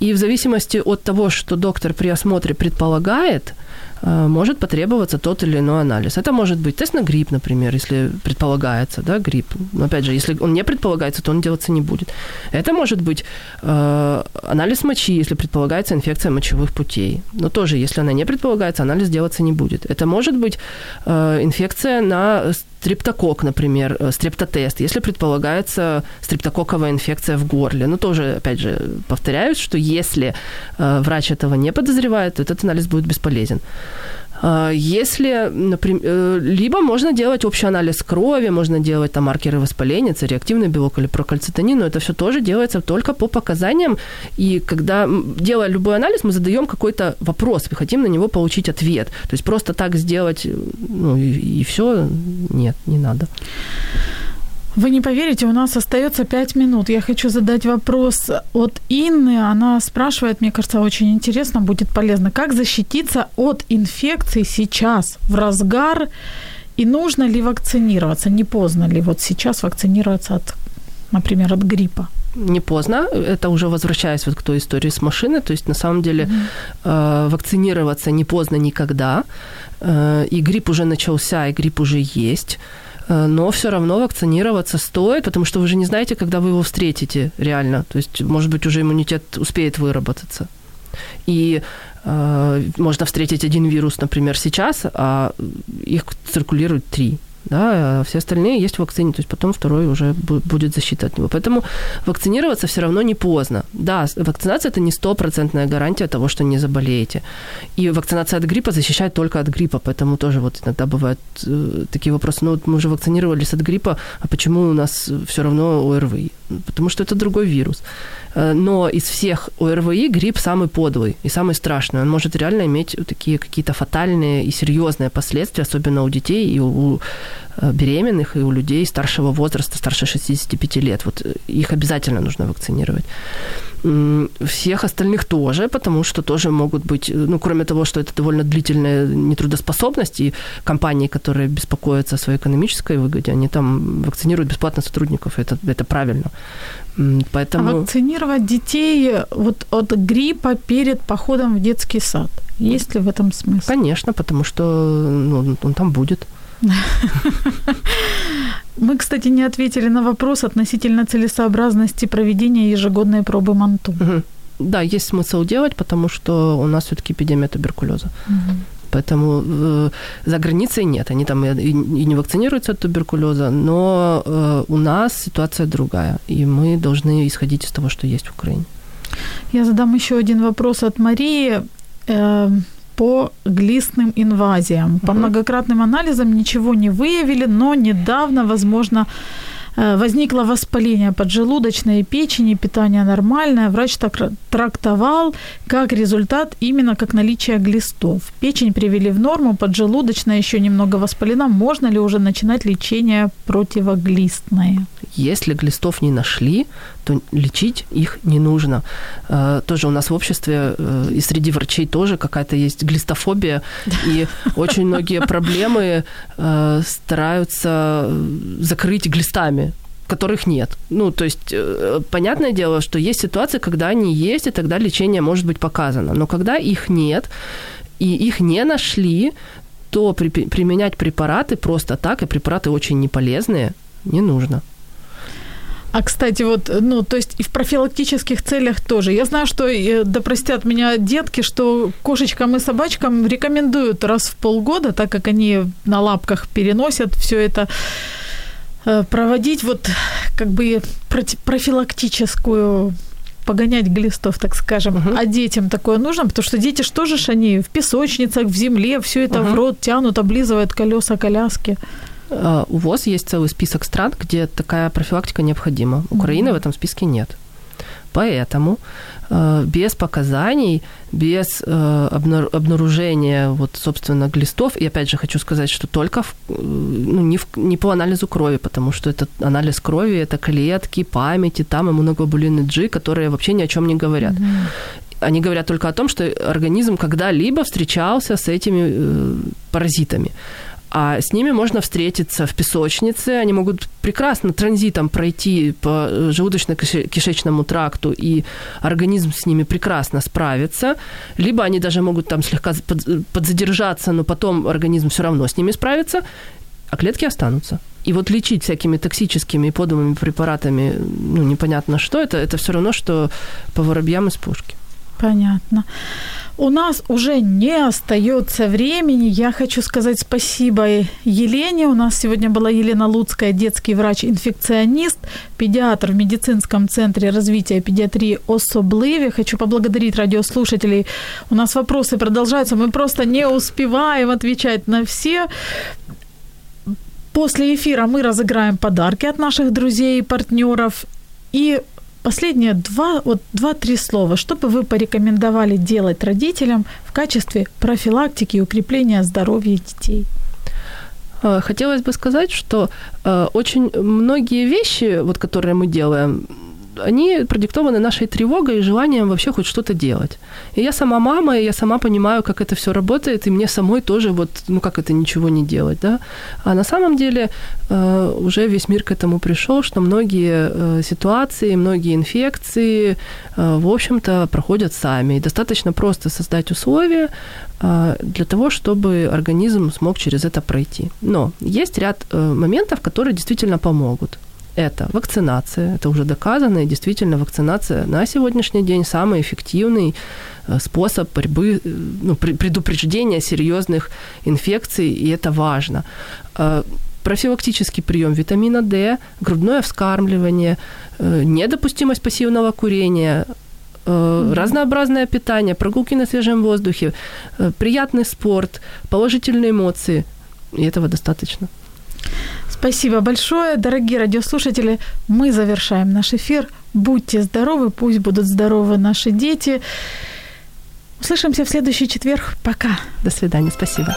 И в зависимости от того, что доктор при осмотре предполагает, Э, может потребоваться тот или иной анализ. Это может быть тест на грипп, например, если предполагается, да, грипп. Но опять же, если он не предполагается, то он делаться не будет. Это может быть э, анализ мочи, если предполагается инфекция мочевых путей. Но тоже, если она не предполагается, анализ делаться не будет. Это может быть э, инфекция на стрептокок, например, э, стрептотест, если предполагается стрептококковая инфекция в горле. Ну, тоже, опять же, повторяюсь, что если э, врач этого не подозревает, то этот анализ будет бесполезен. А, если, например, э, либо можно делать общий анализ крови, можно делать там маркеры воспаления, это реактивный белок или прокальцитонин, но это все тоже делается только по показаниям. И когда, делая любой анализ, мы задаем какой-то вопрос, мы хотим на него получить ответ. То есть просто так сделать, ну и, и все, нет, не надо. Вы не поверите, у нас остается пять минут. Я хочу задать вопрос от Инны. Она спрашивает, мне кажется, очень интересно, будет полезно. Как защититься от инфекций сейчас, в разгар? И нужно ли вакцинироваться? Не поздно ли вот сейчас вакцинироваться от, например, от гриппа? не поздно. Это уже возвращаясь вот к той истории с машины. То есть, на самом деле, mm-hmm. вакцинироваться не поздно никогда. Э, и грипп уже начался, и грипп уже есть. Э, но все равно вакцинироваться стоит, потому что вы же не знаете, когда вы его встретите реально. То есть, может быть, уже иммунитет успеет выработаться. И э, можно встретить один вирус, например, сейчас, а их циркулирует три да, а все остальные есть в вакцине, то есть потом второй уже будет защита от него. Поэтому вакцинироваться все равно не поздно. Да, вакцинация – это не стопроцентная гарантия того, что не заболеете. И вакцинация от гриппа защищает только от гриппа, поэтому тоже вот иногда бывают э, такие вопросы, ну вот мы уже вакцинировались от гриппа, а почему у нас все равно ОРВИ? Потому что это другой вирус. Э, но из всех ОРВИ грипп самый подлый и самый страшный. Он может реально иметь такие какие-то фатальные и серьезные последствия, особенно у детей и у беременных, и у людей старшего возраста, старше 65 лет. Вот э, их обязательно нужно вакцинировать. Всех остальных тоже, потому что тоже могут быть, ну, кроме того, что это довольно длительная нетрудоспособность, и компании, которые беспокоятся о своей экономической выгоде, они там вакцинируют бесплатно сотрудников, это, это правильно. Поэтому... А вакцинировать детей вот от гриппа перед походом в детский сад, есть ли в этом смысл? Конечно, потому что ну, он там будет. [laughs] Мы, кстати, не ответили на вопрос относительно целесообразности проведения ежегодной пробы МАНТУ. Угу. Да, есть смысл делать, потому что у нас все-таки эпидемия туберкулеза. Угу. Поэтому э, за границей нет, они там и, и не вакцинируются от туберкулеза, но э, у нас ситуация другая, и мы должны исходить из того, что есть в Украине. Я задам еще один вопрос от Марии. Э, по глистным инвазиям. По многократным анализам ничего не выявили, но недавно, возможно, Э, возникло воспаление поджелудочной печени, питание нормальное. Врач так трактовал как результат именно как наличие глистов. Печень привели в норму, поджелудочная еще немного воспалена. Можно ли уже начинать лечение противоглистное? Если глистов не нашли, то лечить их не нужно. Э, тоже у нас в обществе э, и среди врачей тоже какая-то есть глистофобия, и очень многие проблемы стараются закрыть глистами которых нет. Ну, то есть, э, понятное дело, что есть ситуации, когда они есть, и тогда лечение может быть показано. Но когда их нет, и их не нашли, то при, применять препараты просто так, и препараты очень неполезные, не нужно. А, кстати, вот, ну, то есть и в профилактических целях тоже. Я знаю, что, э, да простят меня детки, что кошечкам и собачкам рекомендуют раз в полгода, так как они на лапках переносят все это, Э, проводить вот как бы профилактическую погонять глистов, так скажем, uh-huh. а детям такое нужно, потому что дети что же ж они в песочницах, в земле, все это uh-huh. в рот тянут, облизывают колеса коляски. Uh, у ВОЗ есть целый список стран, где такая профилактика необходима. Украины uh-huh. в этом списке нет. Поэтому э, без показаний, без э, обнаружения, вот, собственно, глистов, и опять же хочу сказать, что только в, э, ну, не, в, не по анализу крови, потому что это анализ крови, это клетки, памяти, там иммуноглобулины G, которые вообще ни о чем не говорят. Mm-hmm. Они говорят только о том, что организм когда-либо встречался с этими э, паразитами а с ними можно встретиться в песочнице, они могут прекрасно транзитом пройти по э, желудочно-кишечному тракту, и организм с ними прекрасно справится, либо они даже могут там слегка подзадержаться, но потом организм все равно с ними справится, а клетки останутся. И вот лечить всякими токсическими и подумными препаратами, ну, непонятно что, это, это все равно, что по воробьям из пушки. Понятно. У нас уже не остается времени. Я хочу сказать спасибо Елене. У нас сегодня была Елена Луцкая, детский врач-инфекционист, педиатр в медицинском центре развития педиатрии «Особливе». Хочу поблагодарить радиослушателей. У нас вопросы продолжаются. Мы просто не успеваем отвечать на все. После эфира мы разыграем подарки от наших друзей и партнеров. И Последние два, вот два-три слова. Что бы вы порекомендовали делать родителям в качестве профилактики и укрепления здоровья детей? Э, хотелось бы сказать, что э, очень многие вещи, вот, которые мы делаем, они продиктованы нашей тревогой и желанием вообще хоть что-то делать. И я сама мама, и я сама понимаю, как это все работает, и мне самой тоже вот, ну как это ничего не делать, да. А на самом деле э, уже весь мир к этому пришел, что многие э, ситуации, многие инфекции, э, в общем-то, проходят сами. И достаточно просто создать условия для того, чтобы организм смог через это пройти. Но есть ряд моментов, которые действительно помогут это вакцинация. Это уже доказано, и действительно вакцинация на сегодняшний день самый эффективный э, способ борьбы, э, ну, предупреждения серьезных инфекций, и это важно. Э, профилактический прием витамина D, грудное вскармливание, недопустимость пассивного курения, разнообразное питание, прогулки на свежем воздухе, приятный спорт, положительные эмоции. И этого достаточно. Спасибо большое, дорогие радиослушатели. Мы завершаем наш эфир. Будьте здоровы, пусть будут здоровы наши дети. Услышимся в следующий четверг. Пока. До свидания. Спасибо.